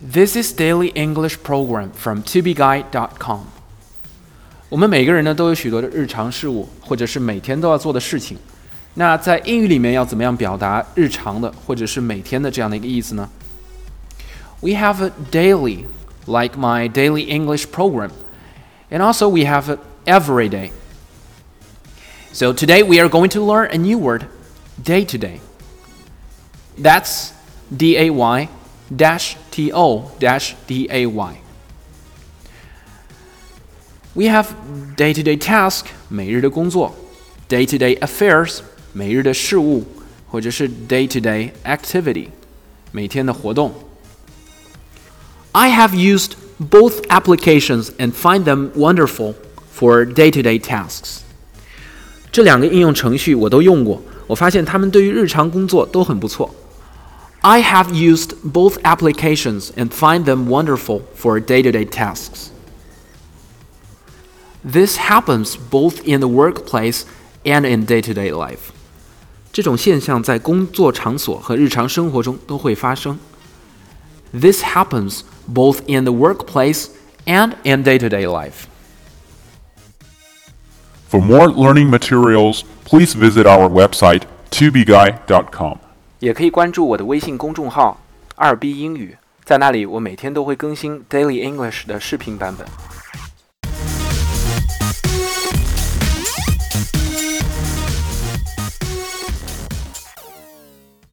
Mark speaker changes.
Speaker 1: This is daily English program from tobeguide.com。我们每个人呢都有许多的日常事务，或者是每天都要做的事情。那在英语里面要怎么样表达日常的或者是每天的这样的一个意思呢？We have a daily, like my daily English program, and also we have a every day. So today we are going to learn a new word, day to day. That's D A Y dash T O dash D A Y. We have day to day task 每日的工作，day to day affairs 每日的事务，或者是 day to day activity 每天的活动。I have used both applications and find them wonderful for day to day tasks. 这两个应用程序我都用过，我发现它们对于日常工作都很不错。 I have used both applications and find them wonderful for day to day tasks. This happens both in the workplace and in day to day life. 这种现象在工作场所和日常生活中都会发生。This happens both in the workplace and in day to day life.
Speaker 2: For more learning materials, please visit our website, tobeguide.com.
Speaker 1: 也可以关注我的微信公众号“二 B 英语”，在那里我每天都会更新 Daily English 的视频版本。